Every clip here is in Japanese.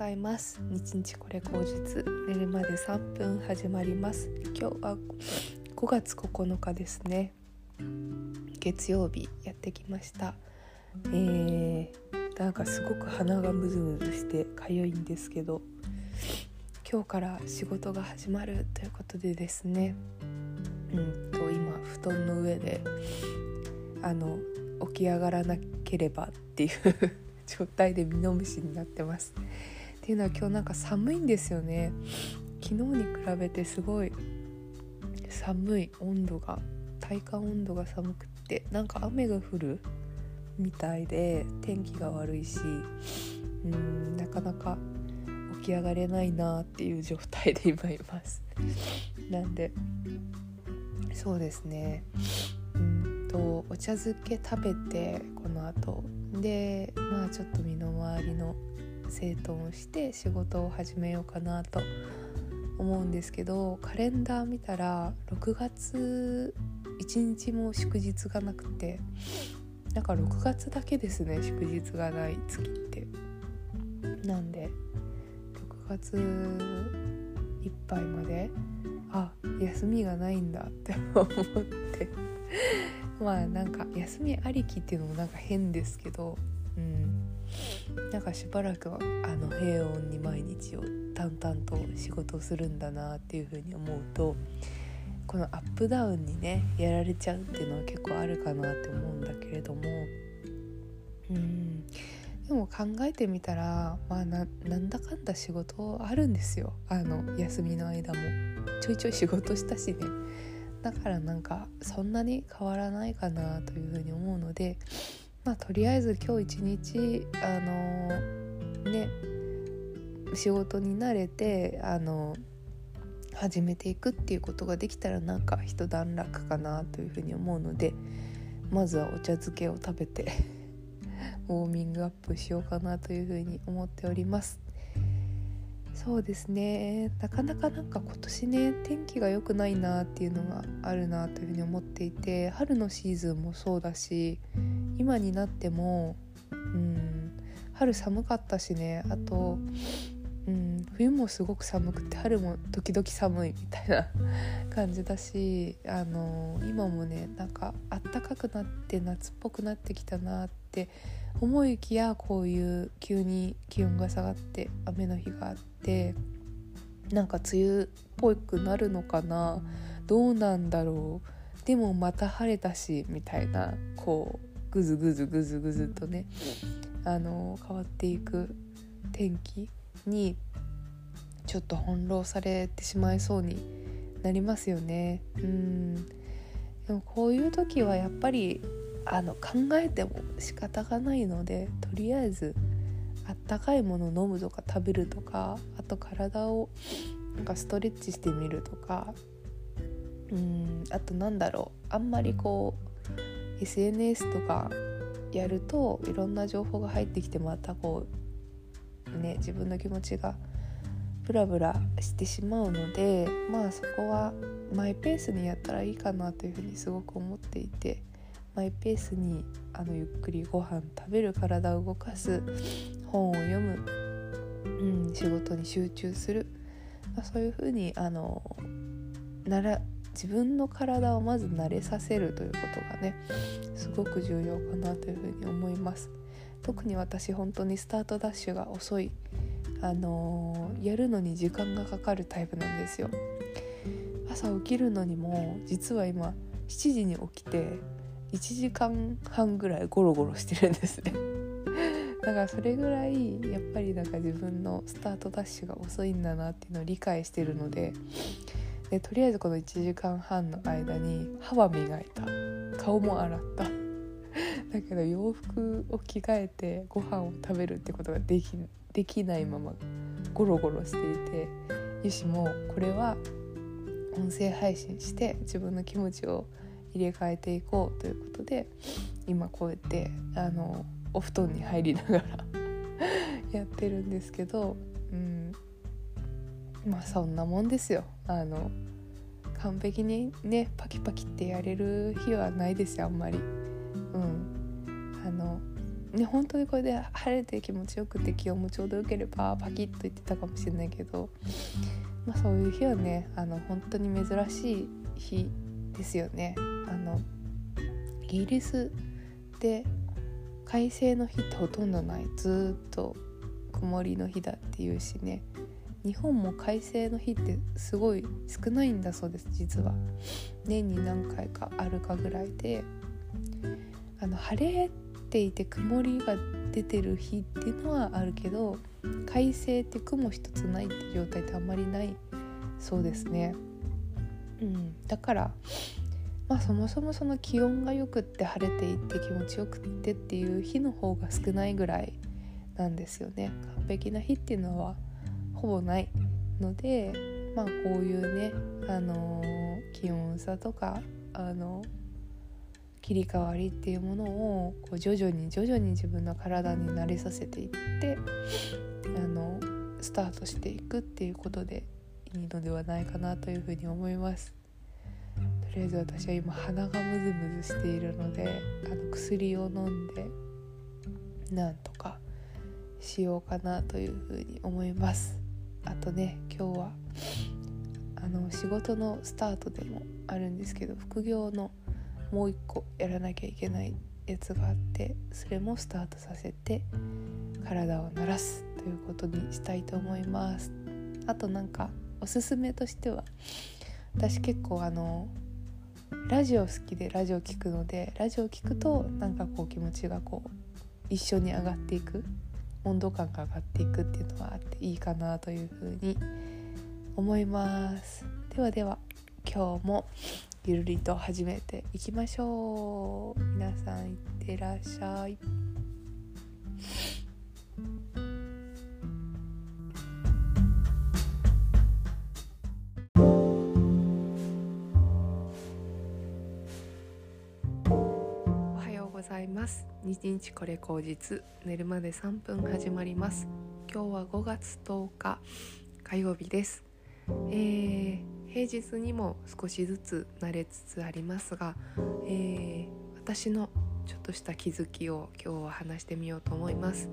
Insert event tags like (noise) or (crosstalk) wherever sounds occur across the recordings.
ざいます。日日これ口実寝るまで3分始まります。今日は5月9日ですね。月曜日やってきました。えー、なんかすごく鼻がムズムズしてかゆいんですけど今日から仕事が始まるということでですね。うんと今布団の上であの起き上がらなければっていう (laughs) 状態でミノムシになってます。っていうのは今日なんか寒いんですよね。昨日に比べてすごい寒い温度が体感温度が寒くってなんか雨が降るみたいで天気が悪いしうんなかなか起き上がれないなっていう状態で今います。なんでそうですねうんとお茶漬け食べてこの後でまあちょっと身の回りの整頓して仕事を始めようかなと思うんですけどカレンダー見たら6月1日も祝日がなくてなんか6月だけですね祝日がない月って。なんで6月いっぱいまであ休みがないんだって (laughs) 思って。まあなんか休みありきっていうのもなんか変ですけどなんかしばらくはあの平穏に毎日を淡々と仕事をするんだなっていうふうに思うとこのアップダウンにねやられちゃうっていうのは結構あるかなって思うんだけれどもうん。でも考えてみたらまあなんだかんだ仕事あるんですよ。あの休みの間も。ちょいちょい仕事したしね。だからなんかそんなに変わらないかなというふうに思うのでまあとりあえず今日一日あのね仕事に慣れてあの始めていくっていうことができたらなんか一段落かなというふうに思うのでまずはお茶漬けを食べてウォーミングアップしようかなというふうに思っております。そうですね。なかなかなんか今年ね天気が良くないなっていうのがあるなというふうに思っていて春のシーズンもそうだし今になってもうん春寒かったしね。あと、うん、冬もすごく寒くて春も時々寒いみたいな (laughs) 感じだしあの今もねなんかあったかくなって夏っぽくなってきたなって思いきやこういう急に気温が下がって雨の日があってなんか梅雨っぽくなるのかなどうなんだろう。でもまた晴れたしみたいなこうぐずぐずぐずぐずとねあの変わっていく天気にちょっと翻弄されてしまいそうになりますよね。うんでもこういう時はやっぱりあの考えても仕方がないのでとりあえずあったかいものを飲むとか食べるとかあと体をなんかストレッチしてみるとかうんあとなんだろうあんまりこう SNS とかやるといろんな情報が入ってきてまたこうね自分の気持ちがブラブラしてしまうのでまあそこはマイペースにやったらいいかなというふうにすごく思っていてマイペースにあのゆっくりご飯食べる体を動かす本を読む、うん、仕事に集中する、まあ、そういうふうにあのなら自分の体をまず慣れさせるということがねすごく重要かなというふうに思います。特に私本当にスタートダッシュが遅いあのー、やるのに時間がかかるタイプなんですよ。朝起きるのにも実は今7時に起きて1時間半ぐらいゴロゴロしてるんですね。(laughs) だからそれぐらいやっぱりなんか自分のスタートダッシュが遅いんだなっていうのを理解してるのででとりあえずこの1時間半の間に歯は磨いた。顔も洗った。だけど洋服を着替えてご飯を食べるってことができできないままゴロゴロしていてよしもうこれは音声配信して自分の気持ちを入れ替えていこうということで今こうやってあのお布団に入りながら (laughs) やってるんですけど、うん、まあそんなもんですよ。あの完璧にねパキパキってやれる日はないですよあんまり。うん、ね本当にこれで晴れて気持ちよくて気温もちょうどよければパキッと言ってたかもしれないけど、まあ、そういう日はねあの本当に珍しい日ですよね。あのイギリスで快晴の日ってほとんどない。ずっと曇りの日だっていうしね。日本も快晴の日ってすごい少ないんだそうです実は。年に何回かあるかぐらいで。あの晴れていて曇りが出てる日っていうのはあるけど快晴って雲一つないって状態ってあんまりないそうですね。うん、だからまあそもそもその気温がよくって晴れていて気持ちよくってっていう日の方が少ないぐらいなんですよね。完璧な日っていうのはほぼないのでまあこういうね、あのー、気温差とか、あの切り替わりっていうものをこう徐々に徐々に自分の体に慣れさせていってあのスタートしていくっていうことでいいのではないかなというふうに思います。とりあえず私は今鼻がムズムズしているのであの薬を飲んでなんとかしようかなというふうに思います。あとね今日はあの仕事のスタートでもあるんですけど副業のもう一個やらなきゃいけないやつがあってそれもスタートさせて体を慣らすということにしたいと思います。あとなんかおすすめとしては私結構あのラジオ好きでラジオ聴くのでラジオ聴くとなんかこう気持ちがこう一緒に上がっていく温度感が上がっていくっていうのはあっていいかなというふうに思います。ではでは今日もゆるりと始めていきましょう。皆さんいってらっしゃい。おはようございます。日日これ口実。寝るまで3分始まります。今日は5月10日火曜日です。えー平日にも少しずつ慣れつつありますが、えー、私のちょっとした気づきを今日は話してみようと思います。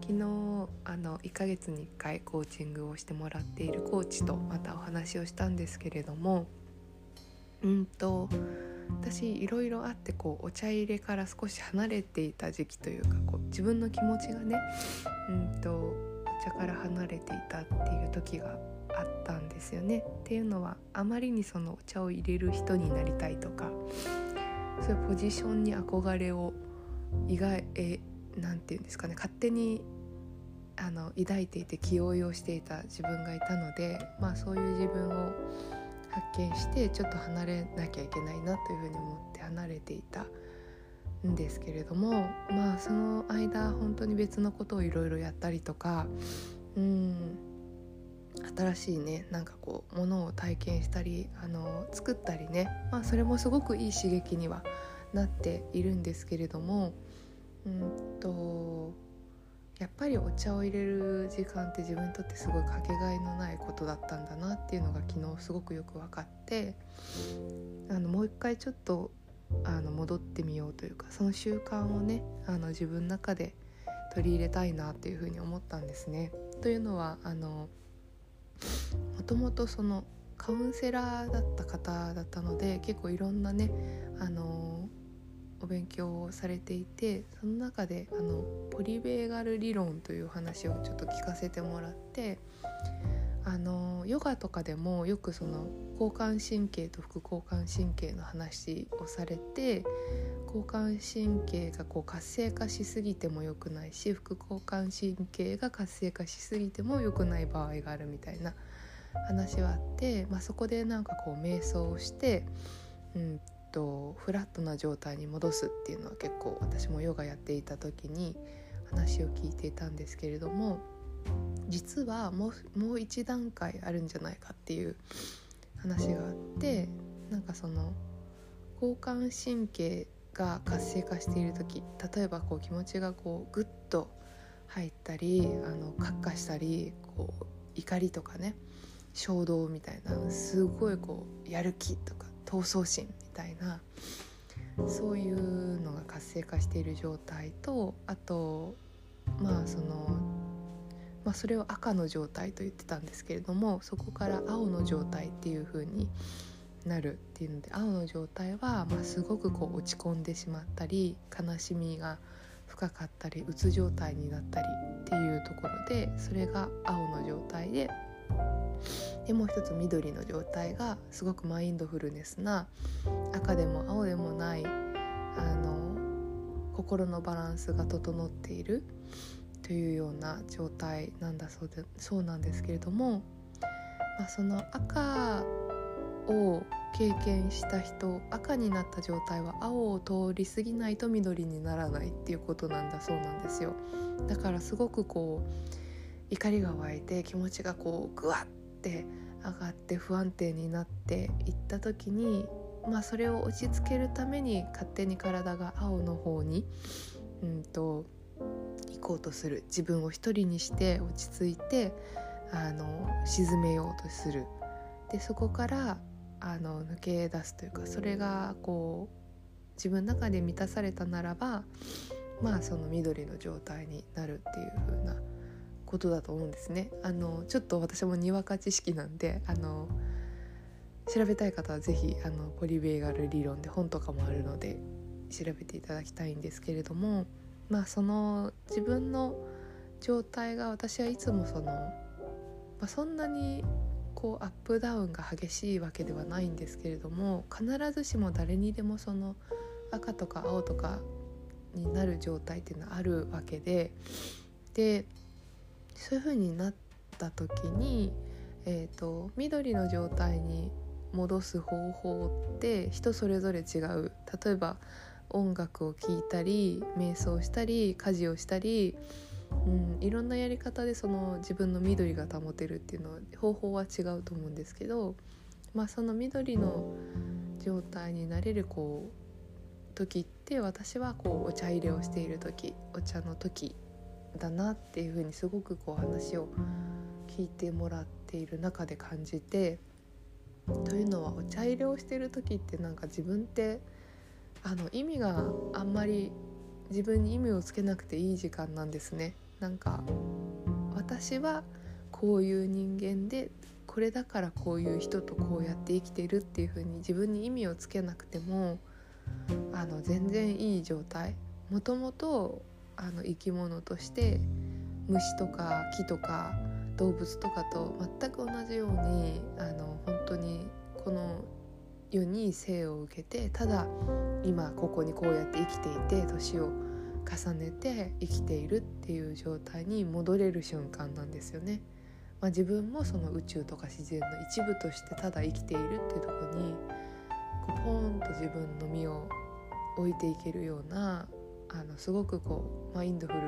昨日あの1ヶ月に1回コーチングをしてもらっているコーチとまたお話をしたんですけれどもうんと私いろいろあってこうお茶入れから少し離れていた時期というかこう自分の気持ちがねうんとお茶から離れていたっていう時がったんですよね。っていうのはあまりにそのお茶を入れる人になりたいとかそういうポジションに憧れを意外えなんて言うんですかね勝手にあの抱いていて気負いをしていた自分がいたので、まあ、そういう自分を発見してちょっと離れなきゃいけないなというふうに思って離れていたんですけれどもまあその間本当に別のことをいろいろやったりとかうん新しいねなんかこうものを体験したりあの作ったりね、まあ、それもすごくいい刺激にはなっているんですけれどもうんとやっぱりお茶を入れる時間って自分にとってすごいかけがえのないことだったんだなっていうのが昨日すごくよく分かってあのもう一回ちょっとあの戻ってみようというかその習慣をねあの自分の中で取り入れたいなっていうふうに思ったんですね。というのはあのもともとそのカウンセラーだった方だったので結構いろんなねあのお勉強をされていてその中であのポリベーガル理論という話をちょっと聞かせてもらってあのヨガとかでもよくその交感神経と副交感神経の話をされて交感神経がこう活性化しすぎても良くないし副交感神経が活性化しすぎても良くない場合があるみたいな話はあって、まあ、そこでなんかこう瞑想をして、うんとフラットな状態に戻すっていうのは結構私もヨガやっていた時に話を聞いていたんですけれども実はもうもう一段階あるんじゃないかっていう話があってなんかその交感神経が活性化している時例えばこう気持ちがこうグッと入ったりあのカッカしたりこう怒りとかね衝動みたいなすごいこうやる気とか闘争心みたいなそういうのが活性化している状態とあとまあその、まあ、それを赤の状態と言ってたんですけれどもそこから青の状態っていう風になるっていうので青の状態は、まあ、すごくこう落ち込んでしまったり悲しみが深かったりうつ状態になったりっていうところでそれが青の状態ででもう一つ緑の状態がすごくマインドフルネスな赤でも青でもないあの心のバランスが整っているというような状態なんだそうでそうなんですけれども、まあ、その赤を経験した人赤になった状態は青を通り過ぎないと緑にならないっていうことなんだそうなんですよ。だからすごくこう怒りが湧いて気持ちがこうグワッて上がって不安定になっていった時にまあそれを落ち着けるために勝手に体が青の方にうんと行こうとする自分を一人にして落ち着いてあの沈めようとするでそこからあの抜け出すというかそれがこう自分の中で満たされたならばまあその緑の状態になるっていう風なことだと思うんですね。あのちょっと私もにわか知識なんであの調べたい方は是非あのポリベーガル理論で本とかもあるので調べていただきたいんですけれどもまあその自分の状態が私はいつもその、まあ、そんなにこうアップダウンが激しいわけではないんですけれども必ずしも誰にでもその赤とか青とかになる状態っていうのはあるわけででそういう風になった時に、えーと、緑の状態に戻す方法って人それぞれ違う。例えば音楽を聴いたり瞑想したり家事をしたりうん、いろんなやり方でその自分の緑が保てるっていうのは方法は違うと思うんですけど、まあ、その緑の状態になれるこう時って私はこうお茶入れをしている時お茶の時だなっていうふうにすごくこう話を聞いてもらっている中で感じてというのはお茶入れをしている時ってなんか自分ってあの意味があんまり自分に意味をつけなくていい時間なんですね。なんか私はこういう人間でこれだからこういう人とこうやって生きているっていう風に自分に意味をつけなくてもあの全然いい状態もともとあの生き物として虫とか木とか動物とかと全く同じようにあの本当にこの世に生を受けてただ今ここにこうやって生きていて年を重ねて生きているっていう状態に戻れる瞬間なんですよね。まあ、自分もその宇宙とか自然の一部としてただ生きているっていうところにこうポーンと自分の身を置いていけるようなあのすごくこうマインドフル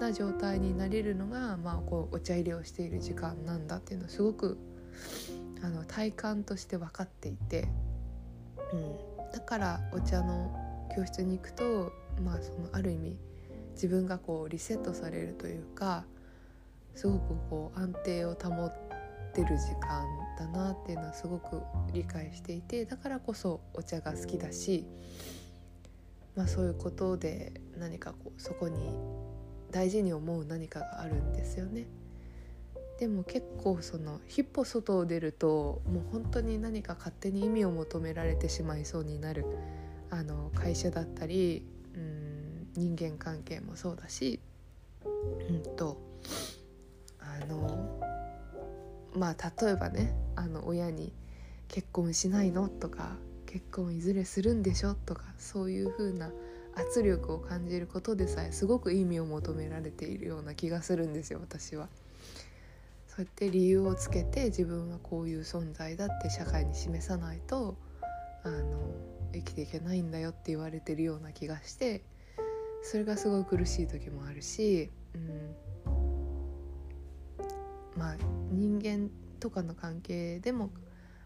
な状態になれるのが、まあ、こうお茶入れをしている時間なんだっていうのはすごくあの体感として分かっていて、うん、だからお茶の教室に行くとまあそのある意味自分がこうリセットされるというかすごくこう安定を保ってる時間だなっていうのはすごく理解していてだからこそお茶が好きだし、まあ、そういうことで何かこうそこに大事に思う何かがあるんですよね。でも結構その一歩外を出るともう本当に何か勝手に意味を求められてしまいそうになるあの会社だったりうん人間関係もそうだしうんとあのまあ例えばねあの親に「結婚しないの?」とか「結婚いずれするんでしょ?」とかそういう風な圧力を感じることでさえすごく意味を求められているような気がするんですよ私は。そうやって理由をつけて自分はこういう存在だって社会に示さないとあの生きていけないんだよって言われてるような気がしてそれがすごい苦しい時もあるし、うん、まあ人間とかの関係でも、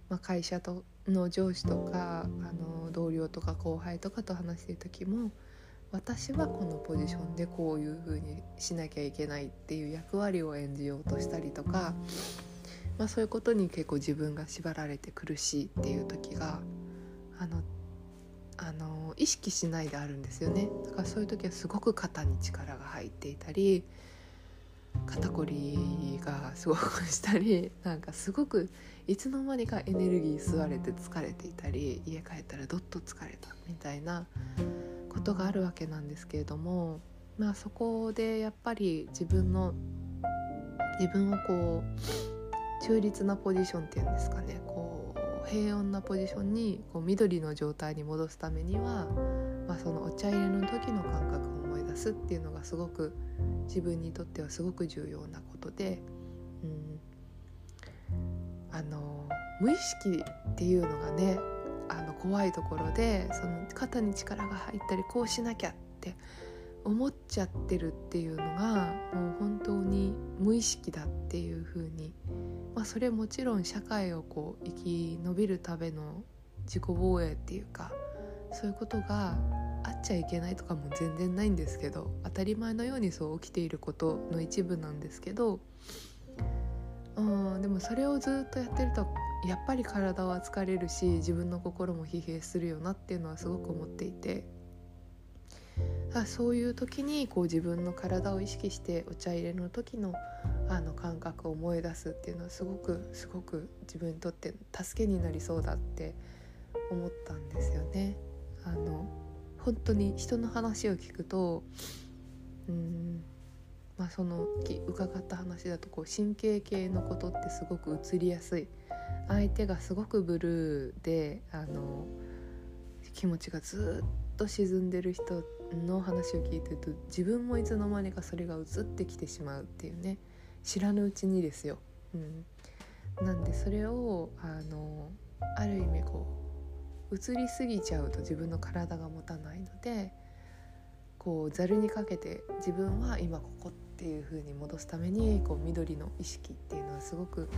まあ、会社との上司とかあの同僚とか後輩とかと話してる時も私はこのポジションでこういう風にしなきゃいけないっていう役割を演じようとしたりとか、まあ、そういうことに結構自分が縛られて苦しいっていう時があのあの意識しないであるんですよね。だからそういう時はすごく肩に力が入っていたり肩こりがすごくしたり (laughs) なんかすごくいつの間にかエネルギー吸われて疲れていたり家帰ったらどっと疲れたみたいなことがあるわけなんですけれどもまあそこでやっぱり自分の自分をこう中立なポジションっていうんですかねこう平穏なポジションにこう緑の状態に戻すためには、まあ、そのお茶入れの時の感覚を思い出すっていうのがすごく自分にとってはすごく重要なことで、うん、あの無意識っていうのがねあの怖いところでその肩に力が入ったりこうしなきゃって思っちゃってるっていうのがもう本当に無意識だっていう風にまあそれもちろん社会をこう生き延びるための自己防衛っていうかそういうことがあっちゃいけないとかも全然ないんですけど当たり前のようにそう起きていることの一部なんですけどうんでもそれをずっとやってるとやっぱり体は疲れるし自分の心も疲弊するよなっていうのはすごく思っていてあそういう時にこう自分の体を意識してお茶入れの時のあの感覚を思い出すっていうのはすごくすごく自分にとって助けになりそうだって思ったんですよね。あの本当に人の話を聞くとうんまあその伺った話だとこう神経系のことってすごく移りやすい。相手がすごくブルーであの気持ちがずっと沈んでる人の話を聞いてると自分もいつの間にかそれが移ってきてしまうっていうね。知らぬうちにですよ。うん、なんでそれをあのある意味こう移りすぎちゃうと自分の体が持たないのでこうざるにかけて自分は今ここってていう風に戻すためにこう緑の意識っていうのはすごく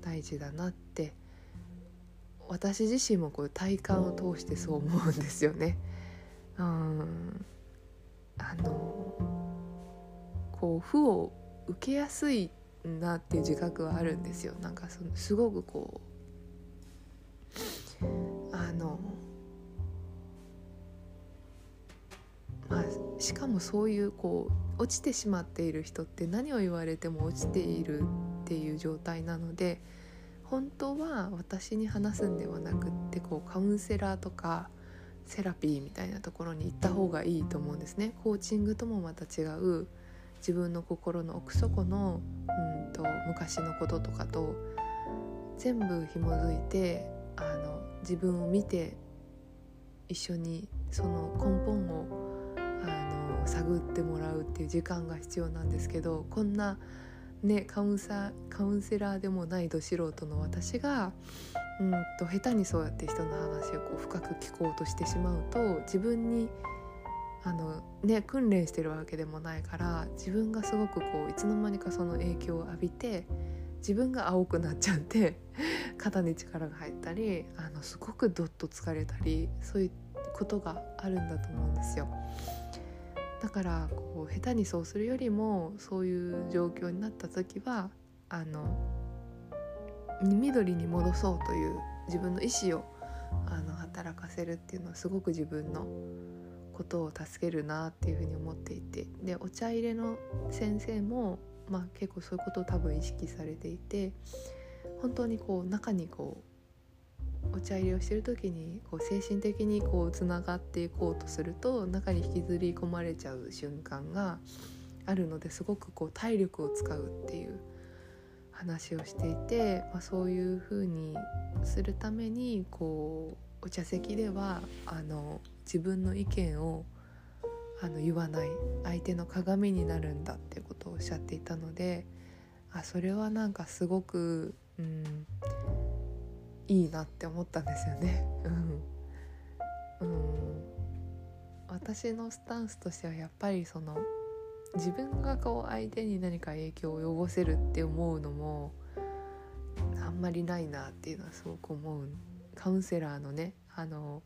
大事だなって私自身もこう体感を通してそう思うんですよね。(laughs) うんあのこう負を受けやすいなっていう自覚はあるんですよなんかそのすごくこうあのまあしかもそういうこう落ちてしまっている人って何を言われても落ちているっていう状態なので本当は私に話すんではなくってこうカウンセラーとかセラピーみたいなところに行った方がいいと思うんですね。コーチングともまた違う自分の心の奥底のうんと昔のこととかと全部紐づいてあの自分を見て一緒にその根本を探ってもらうっていう時間が必要なんですけどこんなねカウンサカウンセラーでもないど素人の私がうんと下手にそうやって人の話をこう深く聞こうとしてしまうと自分にあの、ね、訓練してるわけでもないから自分がすごくこういつの間にかその影響を浴びて自分が青くなっちゃって肩に力が入ったりあのすごくどっと疲れたりそういうことがあるんだと思うんですよ。だからこう下手にそうするよりもそういう状況になった時はあの緑に戻そうという自分の意思をあの働かせるっていうのはすごく自分のことを助けるなっていうふうに思っていてでお茶入れの先生も、まあ、結構そういうことを多分意識されていて本当にこう中にこうお茶入れをしてる時にこう精神的にこうつながっていこうとすると中に引きずり込まれちゃう瞬間があるのですごくこう体力を使うっていう話をしていて、まあ、そういう風にするためにこうお茶席ではあの自分の意見をあの言わない相手の鏡になるんだっていうことをおっしゃっていたのであそれはなんかすごく、うん、いいなって思ったんですよね。うん、うん、私のスタンスとしてはやっぱりその自分がこう相手に何か影響を及ぼせるって思うのもあんまりないなっていうのはすごく思うカウンセラーのねあの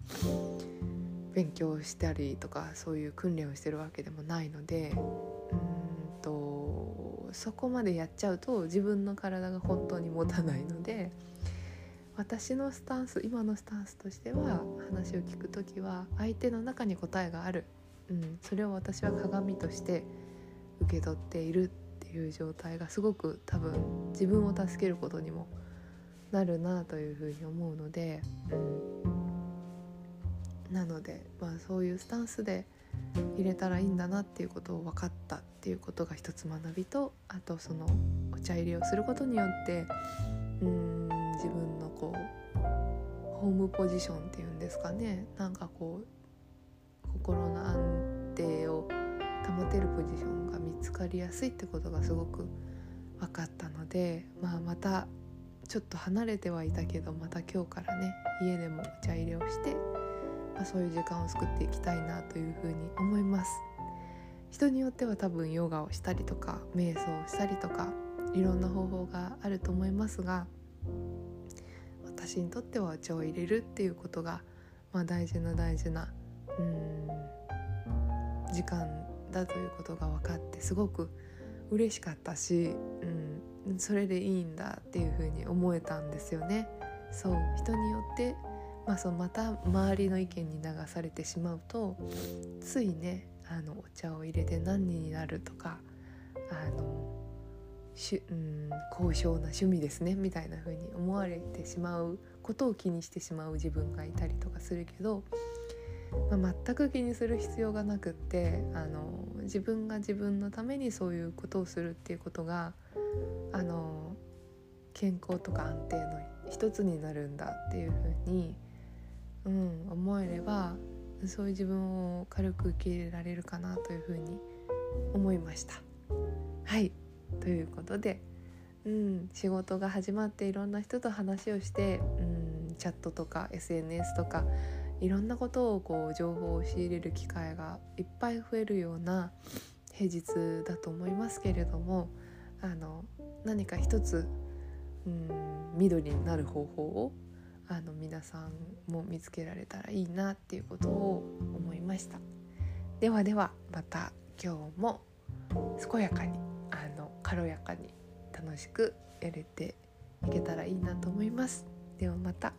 勉強したりとかそういう訓練をしてるわけでもないのでうんとそこまでやっちゃうと自分の体が本当に持たないので私のスタンス今のスタンスとしては話を聞く時は相手の中に答えがある、うん、それを私は鏡として受け取っているっていう状態がすごく多分自分を助けることにもなるなというふうに思うので、うん、なので、まあ、そういうスタンスで入れたらいいんだなっていうことを分かったっていうことが一つ学びとあとそのお茶入れをすることによってうん。ホームポジションっていうんですかねなんかこう心の安定を保てるポジションが見つかりやすいってことがすごく分かったので、まあ、またちょっと離れてはいたけどまた今日からね家でもお茶入れをして、まあ、そういう時間を作っていきたいなというふうに思います。人によっては多分ヨガをしたりとか瞑想をしたりとかいろんな方法があると思いますが私にとってはお茶を入れるっていうことが、まあ、大事な大事なうん時間だということが分かってすごく嬉しかったし、うん、それでいいんだっていうふうに思えたんですよね。そう人によって、まあ、そのまた周りの意見に流されてしまうとついねあのお茶を入れて何人になるとかあのしうん高尚な趣味ですねみたいな風に思われてしまうことを気にしてしまう自分がいたりとかするけど、まあ、全く気にする必要がなくってあの自分が自分のためにそういうことをするっていうことがあの健康とか安定の一つになるんだっていう風に、うん、思えればそういう自分を軽く受け入れられるかなという風に思いました。はいということで、うん、仕事が始まっていろんな人と話をして、うん、チャットとか SNS とかいろんなことをこう情報を仕入れる機会がいっぱい増えるような平日だと思いますけれどもあの何か一つ、うん、緑になる方法をあの皆さんも見つけられたらいいなっていうことを思いました。ではではまた今日も健やかに。軽やかに楽しくやれていけたらいいなと思います。ではまた。